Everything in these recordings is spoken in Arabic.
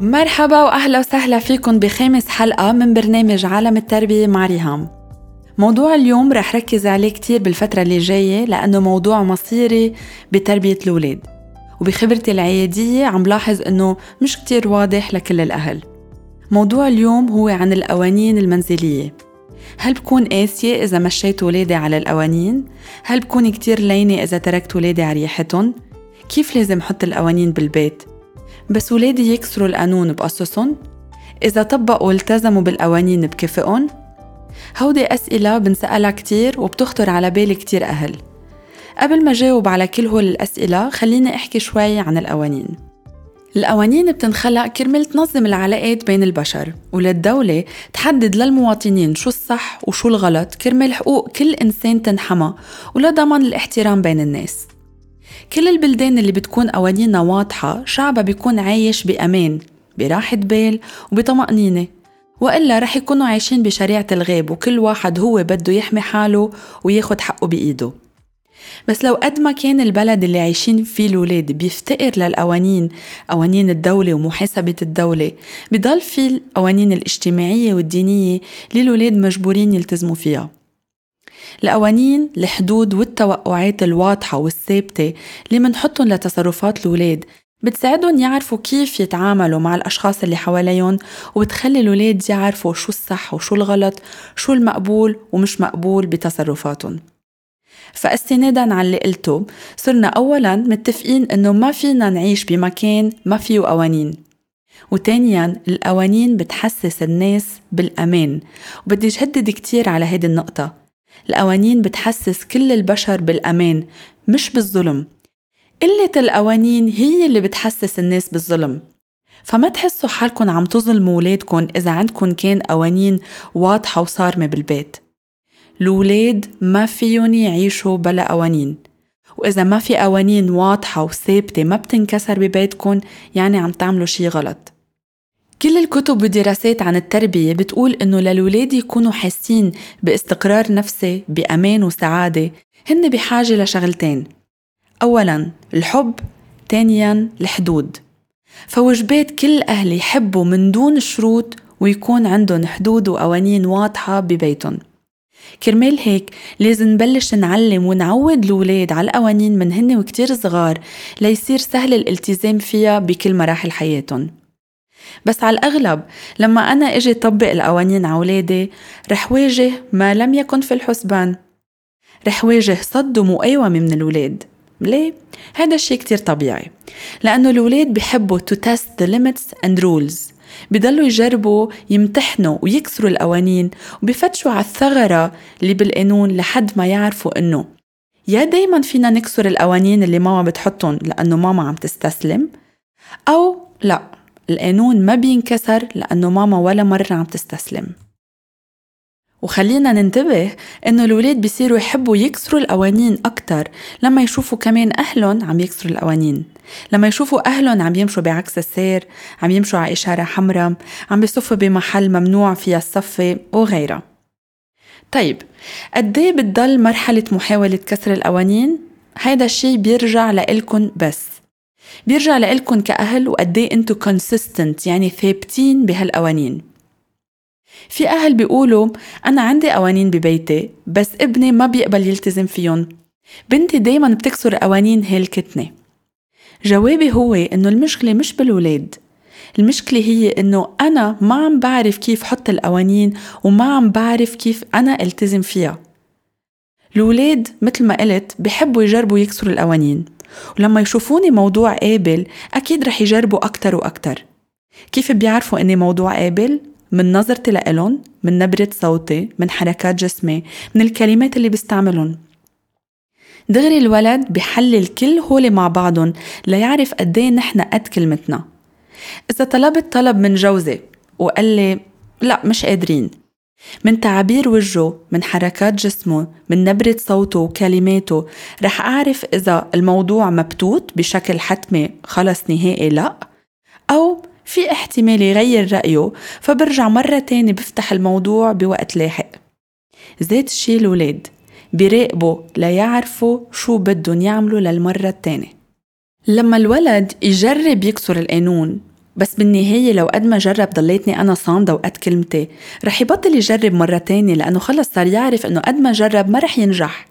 مرحبا وأهلا وسهلا فيكم بخامس حلقة من برنامج عالم التربية مع ريهام موضوع اليوم رح ركز عليه كتير بالفترة اللي جاية لأنه موضوع مصيري بتربية الأولاد وبخبرتي العيادية عم لاحظ أنه مش كتير واضح لكل الأهل موضوع اليوم هو عن القوانين المنزلية هل بكون قاسية إذا مشيت ولادي على القوانين؟ هل بكون كتير لينة إذا تركت ولادي على ريحتهم؟ كيف لازم حط القوانين بالبيت؟ بس ولادي يكسروا القانون بقصصهم؟ إذا طبقوا والتزموا بالقوانين بكفئهم؟ هودي أسئلة بنسألها كتير وبتخطر على بال كتير أهل قبل ما جاوب على كل هول الأسئلة خليني أحكي شوي عن القوانين القوانين بتنخلق كرمال تنظم العلاقات بين البشر وللدولة تحدد للمواطنين شو الصح وشو الغلط كرمال حقوق كل إنسان تنحمى ولضمان الاحترام بين الناس كل البلدان اللي بتكون قوانينها واضحة شعبها بيكون عايش بأمان براحة بال وبطمأنينة. وإلا رح يكونوا عايشين بشريعة الغيب وكل واحد هو بده يحمي حاله وياخد حقه بإيده. بس لو قد ما كان البلد اللي عايشين فيه الولاد بيفتقر للقوانين قوانين الدولة ومحاسبة الدولة بضل في القوانين الاجتماعية والدينية اللي الولاد مجبورين يلتزموا فيها. القوانين الحدود والتوقعات الواضحة والثابتة اللي منحطهم لتصرفات الولاد بتساعدهم يعرفوا كيف يتعاملوا مع الأشخاص اللي حواليهم وبتخلي الولاد يعرفوا شو الصح وشو الغلط شو المقبول ومش مقبول بتصرفاتهم فاستنادا على اللي قلته صرنا أولا متفقين إنه ما فينا نعيش بمكان ما فيه قوانين. وتانيا القوانين بتحسس الناس بالأمان. وبدي جهدد كتير على هيدي النقطة. القوانين بتحسس كل البشر بالأمان مش بالظلم. قلة القوانين هي اللي بتحسس الناس بالظلم. فما تحسوا حالكم عم تظلموا ولادكم إذا عندكم كان قوانين واضحة وصارمة بالبيت. الولاد ما فيهم يعيشوا بلا قوانين. وإذا ما في قوانين واضحة وثابتة ما بتنكسر ببيتكم يعني عم تعملوا شي غلط. كل الكتب والدراسات عن التربية بتقول إنه للولاد يكونوا حاسين باستقرار نفسي بأمان وسعادة. هن بحاجة لشغلتين. أولا الحب. ثانيا الحدود. فوجبات كل أهل يحبوا من دون شروط ويكون عندهم حدود وقوانين واضحة ببيتهم. كرمال هيك لازم نبلش نعلم ونعود الولاد على القوانين من هن وكتير صغار ليصير سهل الالتزام فيها بكل مراحل حياتهم. بس على الأغلب لما أنا إجي طبق القوانين على ولادي رح واجه ما لم يكن في الحسبان. رح واجه صد ومقاومة من الولاد ليه؟ هذا الشيء كتير طبيعي. لأنه الولاد بحبوا to test the limits and rules. بضلوا يجربوا يمتحنوا ويكسروا القوانين وبفتشوا على الثغرة اللي بالقانون لحد ما يعرفوا إنه. يا دايما فينا نكسر القوانين اللي ماما بتحطهم لأنه ماما عم تستسلم أو لا. القانون ما بينكسر لأنه ماما ولا مرة عم تستسلم. وخلينا ننتبه إنه الولاد بيصيروا يحبوا يكسروا القوانين أكتر لما يشوفوا كمان أهلهم عم يكسروا القوانين. لما يشوفوا أهلهم عم يمشوا بعكس السير عم يمشوا على إشارة حمراء عم بيصفوا بمحل ممنوع فيها الصفة وغيرها. طيب قديه بتضل مرحلة محاولة كسر القوانين؟ هيدا الشي بيرجع لإلكن بس. بيرجع لإلكن كأهل وقديه انتو consistent يعني ثابتين بهالقوانين. في أهل بيقولوا أنا عندي قوانين ببيتي بس ابني ما بيقبل يلتزم فيهم بنتي دايما بتكسر قوانين هالكتنة جوابي هو إنه المشكلة مش بالولاد. المشكلة هي إنه أنا ما عم بعرف كيف حط القوانين وما عم بعرف كيف أنا التزم فيها. الولاد مثل ما قلت بحبوا يجربوا يكسروا القوانين. ولما يشوفوني موضوع قابل أكيد رح يجربوا أكتر وأكتر. كيف بيعرفوا إني موضوع قابل؟ من نظرتي لإلن من نبرة صوتي من حركات جسمي من الكلمات اللي بستعملن دغري الولد بحلل كل هولي مع بعضهم ليعرف قديه نحن قد كلمتنا. إذا طلبت طلب من جوزي وقال لي لا مش قادرين. من تعابير وجهه من حركات جسمه من نبرة صوته وكلماته. رح أعرف إذا الموضوع مبتوت بشكل حتمي خلص نهائي لا. أو في احتمال يغير رأيه فبرجع مرة تاني بفتح الموضوع بوقت لاحق. ذات الشي الولاد بيراقبوا ليعرفوا شو بدهم يعملوا للمرة التانية. لما الولد يجرب يكسر القانون بس بالنهاية لو قد ما جرب ضليتني أنا صامدة وقد كلمتي. رح يبطل يجرب مرة تانية لأنه خلص صار يعرف إنه قد ما جرب ما رح ينجح.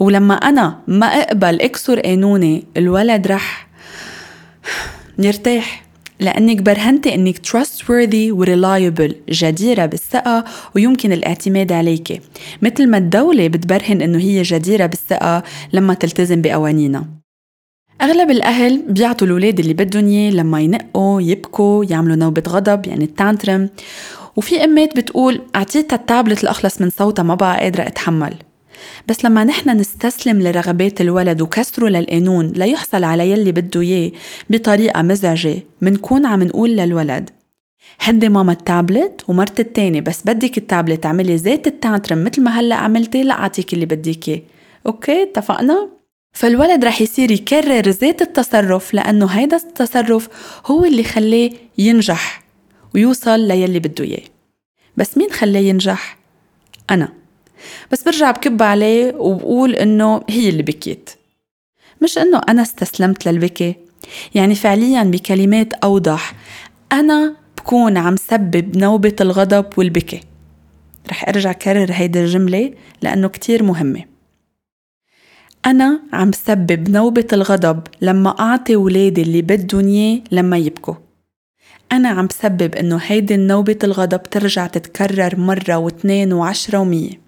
ولما أنا ما أقبل أكسر قانوني الولد رح يرتاح. لأنك برهنتي أنك trustworthy و reliable جديرة بالثقة ويمكن الاعتماد عليك مثل ما الدولة بتبرهن أنه هي جديرة بالثقة لما تلتزم بقوانينها. أغلب الأهل بيعطوا الأولاد اللي بدهم إياه لما ينقوا يبكوا يعملوا نوبة غضب يعني ال tantrum. وفي أمات بتقول أعطيتها التابلت الأخلص من صوتها ما بقى قادرة أتحمل. بس لما نحن نستسلم لرغبات الولد وكسره للقانون ليحصل على يلي بده إياه بطريقة مزعجة منكون عم نقول للولد هدي ماما التابلت ومرت التاني بس بدك التابلت اعملي ذات ال tantrum مثل ما هلأ عملتي لأعطيك اللي بدك إياه. أوكي اتفقنا؟ فالولد رح يصير يكرر ذات التصرف لأنه هيدا التصرف هو اللي خلاه ينجح ويوصل ليلي بده إياه. بس مين خلاه ينجح؟ أنا. بس برجع بكب عليه وبقول إنه هي اللي بكيت. مش إنه أنا استسلمت للبكي. يعني فعليا بكلمات أوضح أنا بكون عم سبب نوبة الغضب والبكي. رح أرجع كرر هيدي الجملة لأنه كتير مهمة. أنا عم سبب نوبة الغضب لما أعطي ولادي اللي بدهم إياه لما يبكوا. أنا عم سبب إنه هيدي النوبة الغضب ترجع تتكرر مرة واثنين وعشرة ومية.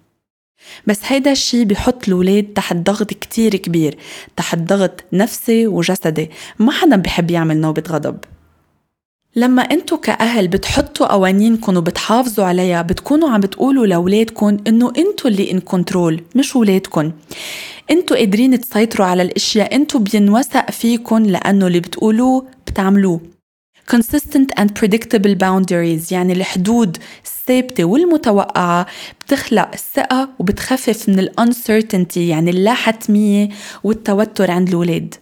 بس هيدا الشي بحط الولاد تحت ضغط كتير كبير تحت ضغط نفسي وجسدي. ما حدا بحب يعمل نوبة غضب. لما أنتو كأهل بتحطوا قوانينكم وبتحافظوا عليها بتكونوا عم بتقولوا لأولادكم إنه أنتو اللي ان كنترول مش ولادكم انتو قادرين تسيطروا على الاشياء انتو بينوثق فيكم لأنه اللي بتقولوه بتعملوه. Consistent and predictable boundaries يعني الحدود الثابتة والمتوقعة بتخلق الثقة وبتخفف من ال uncertainty يعني اللا حتمية والتوتر عند الولاد.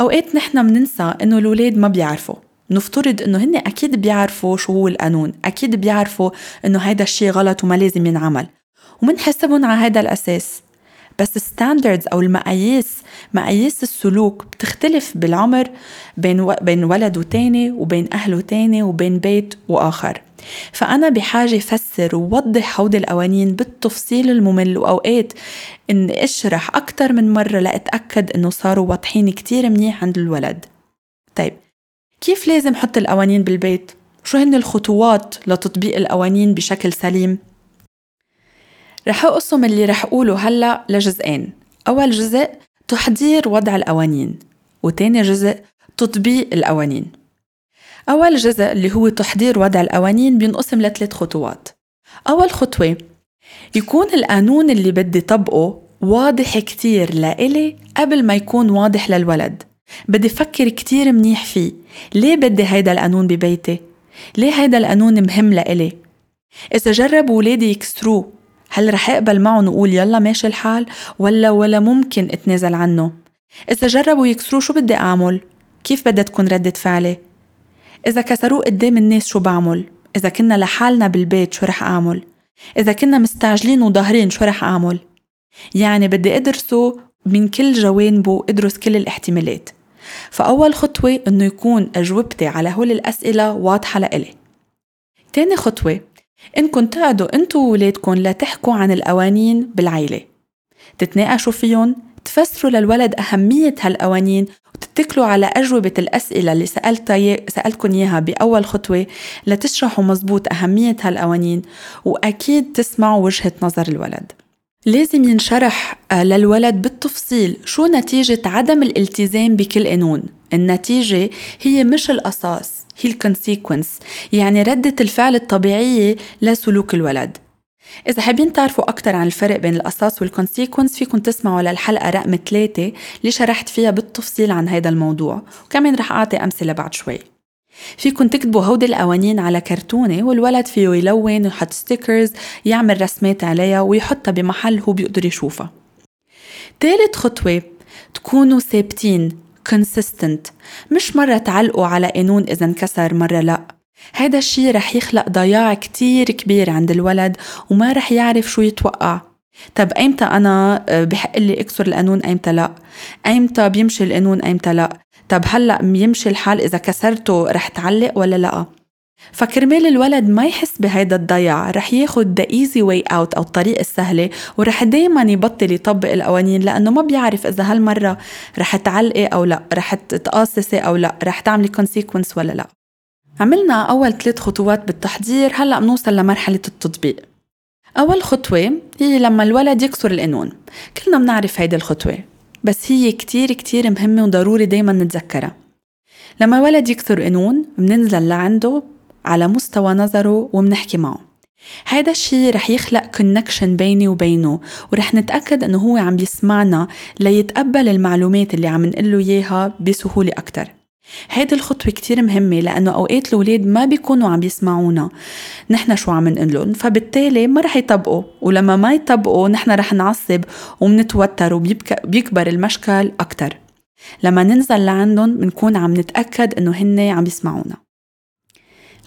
أوقات نحن مننسى إنه الولاد ما بيعرفوا. نفترض إنه هن أكيد بيعرفوا شو هو القانون أكيد بيعرفوا إنه هيدا الشيء غلط وما لازم ينعمل. ومنحسبهم على هذا الأساس. بس ستاندردز أو المقاييس مقاييس السلوك بتختلف بالعمر بين و... بين ولد وتاني وبين اهله تاني وبين بيت وآخر فأنا بحاجة فسر ووضح هودي القوانين بالتفصيل الممل وأوقات إني أشرح أكتر من مرة لأتأكد إنه صاروا واضحين كتير منيح عند الولد طيب كيف لازم حط القوانين بالبيت؟ شو هن الخطوات لتطبيق القوانين بشكل سليم؟ رح أقسم اللي رح أقوله هلأ لجزئين. أول جزء تحضير وضع القوانين وتاني جزء تطبيق القوانين. أول جزء اللي هو تحضير وضع القوانين بينقسم لثلاث خطوات. أول خطوة يكون القانون اللي بدي طبقه واضح كتير لإلي قبل ما يكون واضح للولد. بدي فكر كتير منيح فيه. ليه بدي هيدا القانون ببيتي؟ ليه هيدا القانون مهم لإلي؟ إذا جربوا ولادي يكسروه هل رح أقبل معهم وقول يلا ماشي الحال ولا ولا ممكن أتنازل عنه إذا جربوا يكسروه شو بدي أعمل؟ كيف بدها تكون ردة فعلي؟ إذا كسروه قدام الناس شو بعمل؟ إذا كنا لحالنا بالبيت شو رح أعمل؟ إذا كنا مستعجلين وظاهرين شو رح أعمل؟ يعني بدي أدرسه من كل جوانبه أدرس كل الاحتمالات فأول خطوة إنه يكون أجوبتي على هول الأسئلة واضحة لإلي تاني خطوة إنكم تقعدوا أنتو وولادكم لتحكوا عن القوانين بالعيلة. تتناقشوا فيهم تفسروا للولد أهمية هالقوانين وتتكلوا على أجوبة الأسئلة اللي سألتها سألتكم إياها بأول خطوة. لتشرحوا مزبوط أهمية هالقوانين وأكيد تسمعوا وجهة نظر الولد. لازم ينشرح آه، للولد بالتفصيل شو نتيجة عدم الالتزام بكل قانون. النتيجة هي مش القصاص هي ال consequence يعني ردة الفعل الطبيعية لسلوك الولد. إذا حابين تعرفوا أكثر عن الفرق بين القصاص وال consequence فيكم تسمعوا للحلقة رقم ثلاثة اللي شرحت فيها بالتفصيل عن هذا الموضوع. وكمان رح أعطي أمثلة بعد شوي. فيكم تكتبوا هودي القوانين على كرتونة والولد فيه يلون ويحط stickers يعمل رسمات عليها ويحطها بمحل هو بيقدر يشوفها. تالت خطوة تكونوا ثابتين. Consistent. مش مرة تعلقوا على قانون إذا انكسر مرة لأ. هذا الشي رح يخلق ضياع كتير كبير عند الولد وما رح يعرف شو يتوقع. طب أيمتى أنا آه، بحق لي أكسر القانون أيمتى لا؟ أيمتى بيمشي القانون أيمتى لا؟ طب هلأ يمشي الحال إذا كسرته رح تعلق ولا لأ؟ فكرمال الولد ما يحس بهيدا الضياع رح ياخد the easy way out أو الطريقة السهلة ورح دايما يبطل يطبق القوانين لأنه ما بيعرف إذا هالمرة رح تعلقي أو لا رح تقاصصي أو لا رح تعملي consequence ولا لا. عملنا أول ثلاث خطوات بالتحضير هلأ بنوصل لمرحلة التطبيق. أول خطوة هي لما الولد يكسر القانون. كلنا بنعرف هيدي الخطوة بس هي كتير كتير مهمة وضروري دايما نتذكرها. لما الولد يكسر قانون بننزل لعنده على مستوى نظره ومنحكي معه. هيدا الشيء رح يخلق كونكشن بيني وبينه ورح نتأكد إنه هو عم يسمعنا ليتقبل المعلومات اللي عم نقول له إياها بسهولة أكتر. هيدي الخطوة كتير مهمة لأنه أوقات الأولاد ما بيكونوا عم يسمعونا نحن شو عم نقول فبالتالي ما رح يطبقوا ولما ما يطبقوا نحن رح نعصب ومنتوتر وبيكبر المشكل أكتر. لما ننزل لعندهم بنكون عم نتأكد إنه هن عم يسمعونا.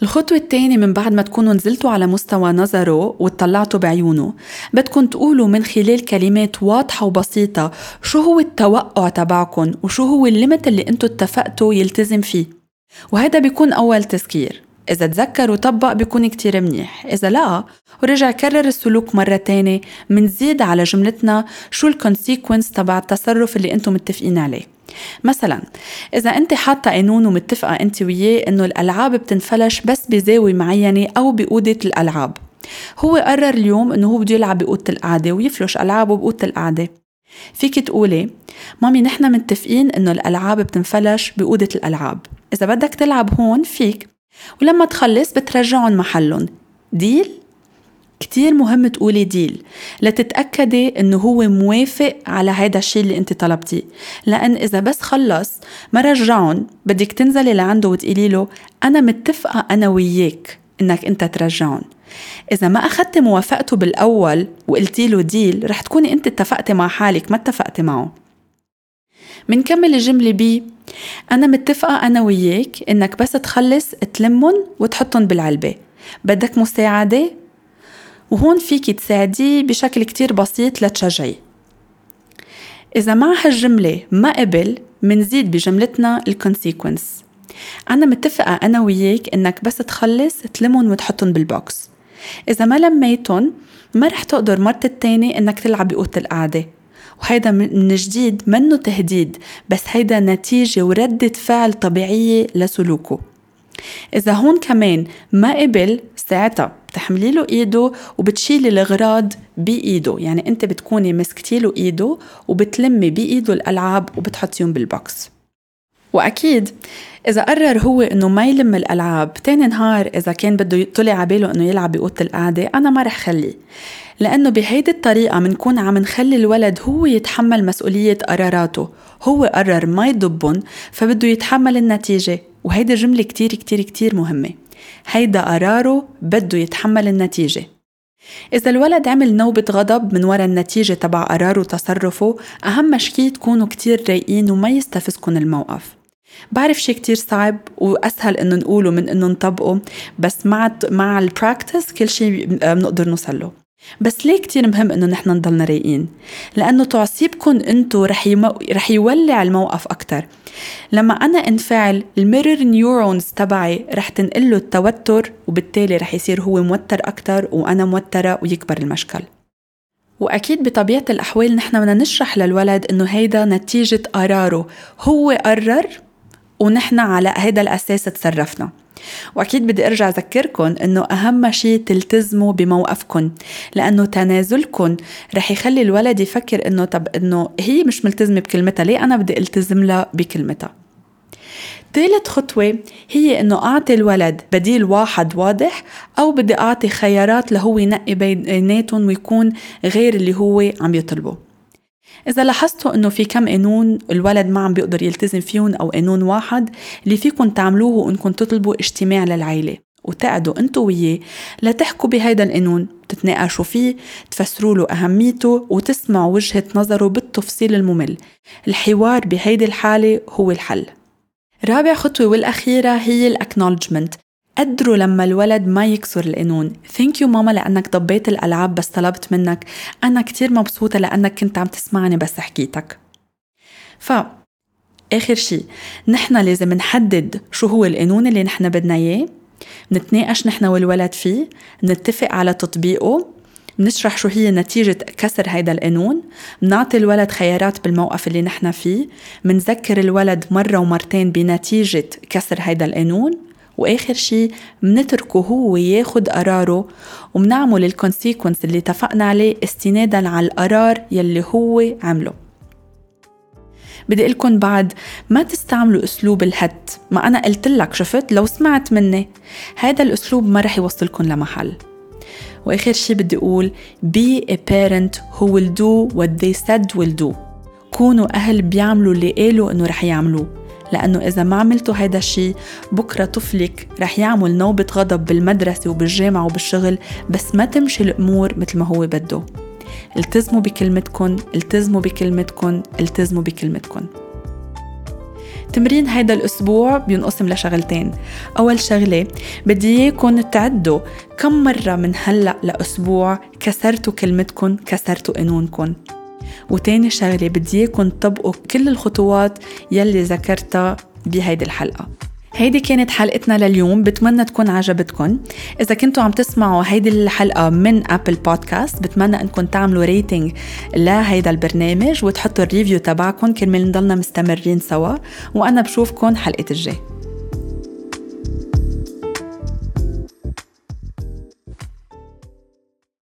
الخطوة الثانية من بعد ما تكونوا نزلتوا على مستوى نظره وطلعتوا بعيونه بدكم تقولوا من خلال كلمات واضحة وبسيطة شو هو التوقع تبعكم وشو هو الليمت اللي أنتوا اتفقتوا يلتزم فيه. وهذا بيكون أول تذكير. إذا تذكر وطبق بيكون كتير منيح. إذا لا ورجع كرر السلوك مرة تانية منزيد على جملتنا شو ال consequence تبع التصرف اللي أنتم متفقين عليه. مثلا إذا أنت حاطة قانون ومتفقة أنت وياه إنه الألعاب بتنفلش بس بزاوية معينة أو بأوضة الألعاب. هو قرر اليوم إنه هو بده يلعب بأوضة القعدة ويفلش ألعابه بأوضة القعدة. فيك تقولي مامي نحن متفقين إنه الألعاب بتنفلش بأوضة الألعاب. إذا بدك تلعب هون فيك. ولما تخلص بترجعهم محلهم. ديل كتير مهم تقولي ديل لتتأكدي إنه هو موافق على هيدا الشيء اللي أنت طلبتيه. لأن إذا بس خلص ما رجعهم بدك تنزلي لعنده وتقولي له أنا متفقة أنا وياك إنك أنت ترجعهم إذا ما أخدت موافقته بالأول وقلتي له ديل رح تكوني أنت اتفقتي مع حالك ما اتفقتي معه. منكمل الجملة بـ أنا متفقة أنا وياك إنك بس تخلص تلمن وتحطن بالعلبة. بدك مساعدة وهون فيكي تساعديه بشكل كتير بسيط لتشجعيه إذا مع هالجملة ما قبل منزيد بجملتنا ال consequence أنا متفقة أنا وياك إنك بس تخلص تلمن وتحطن بال box إذا ما لميتن ما رح تقدر مرة التانية إنك تلعب بأوضة القعدة. وهيدا من جديد منه تهديد بس هيدا نتيجة وردة فعل طبيعية لسلوكه. إذا هون كمان ما قبل ساعتها بتحملي له إيده وبتشيلي الاغراض بإيده. يعني أنت بتكوني مسكتي له إيده وبتلمي بإيده الألعاب وبتحطيهم بالبوكس. وأكيد إذا قرر هو إنه ما يلم الألعاب تاني نهار إذا كان بده طلع عباله إنه يلعب بأوضة القعدة أنا ما رح خليه لأنه بهيدي الطريقة منكون عم نخلي الولد هو يتحمل مسؤولية قراراته. هو قرر ما يضبن فبده يتحمل النتيجة. وهيدي جملة كتير كتير كتير مهمة. هيدا قراره بده يتحمل النتيجة. إذا الولد عمل نوبة غضب من وراء النتيجة تبع قراره وتصرفه أهم شي تكونوا كتير رايقين وما يستفزكن الموقف. بعرف شي كتير صعب وأسهل إنه نقوله من إنه نطبقه بس مع مع ال practice كل شي بنقدر نوصل له. بس ليه كتير مهم إنه نحن نضلنا رايقين؟ لأنه تعصيبكم إنتو رح يمو... رح يولع الموقف أكثر لما أنا انفعل ال mirror neurons تبعي رح تنقل له التوتر وبالتالي رح يصير هو موتر أكثر وأنا موترة ويكبر المشكل. وأكيد بطبيعة الأحوال نحن بدنا نشرح للولد إنه هيدا نتيجة قراره. هو قرر ونحن على هذا الأساس تصرفنا. وأكيد بدي أرجع اذكركم إنه أهم شيء تلتزموا بموقفكم لأنه تنازلكم رح يخلي الولد يفكر إنه طب إنه هي مش ملتزمة بكلمتها ليه أنا بدي ألتزم لها بكلمتها؟ ثالث خطوة هي إنه أعطي الولد بديل واحد واضح أو بدي أعطي خيارات لهو ينقي بيناتهم ويكون غير اللي هو عم يطلبه. إذا لاحظتوا إنه في كم قانون الولد ما عم بيقدر يلتزم فيهم أو قانون واحد اللي فيكم تعملوه إنكم تطلبوا اجتماع للعيلة وتقعدوا أنتوا وياه لتحكوا بهيدا القانون تتناقشوا فيه تفسروا له أهميته وتسمعوا وجهة نظره بالتفصيل الممل. الحوار بهيدي الحالة هو الحل. رابع خطوة والأخيرة هي ال acknowledgement قدروا لما الولد ما يكسر القانون. thank you ماما لأنك ضبيت الألعاب بس طلبت منك. أنا كتير مبسوطة لأنك كنت عم تسمعني بس حكيتك. ف آخر شي. نحن لازم نحدد شو هو القانون اللي نحن بدنا إياه. نتناقش نحن والولد فيه. نتفق على تطبيقه. منشرح شو هي نتيجة كسر هيدا القانون. منعطي الولد خيارات بالموقف اللي نحن فيه. منذكر الولد مرة ومرتين بنتيجة كسر هيدا القانون. وآخر شي منتركه هو ياخد قراره ومنعمل الكونسيكونس اللي اتفقنا عليه استنادا على القرار يلي هو عمله. بدي لكم بعد ما تستعملوا أسلوب الهت ما أنا قلت لك شفت؟ لو سمعت مني. هذا الأسلوب ما رح يوصلكم لمحل. وآخر شي بدي أقول be a parent who will do what they said will do. كونوا أهل بيعملوا اللي قالوا إنه رح يعملوه. لأنه إذا ما عملتوا هيدا الشيء بكرة طفلك رح يعمل نوبة غضب بالمدرسة وبالجامعة وبالشغل بس ما تمشي الأمور مثل ما هو بده. التزموا بكلمتكن التزموا بكلمتكن التزموا بكلمتكن. تمرين هيدا الأسبوع بينقسم لشغلتين. أول شغلة بدي إياكم تعدوا كم مرة من هلأ لأسبوع كسرتوا كلمتكن كسرتوا قانونكن. وتاني شغلة بدي إياكم تطبقوا كل الخطوات يلي ذكرتها بهيدي الحلقة. هيدي كانت حلقتنا لليوم بتمنى تكون عجبتكم إذا كنتوا عم تسمعوا هيدي الحلقة من Apple Podcast بتمنى أنكم تعملوا rating لهيدا البرنامج وتحطوا ال review تبعكم كرمال نضلنا مستمرين سوا. وأنا بشوفكم حلقة الجاي.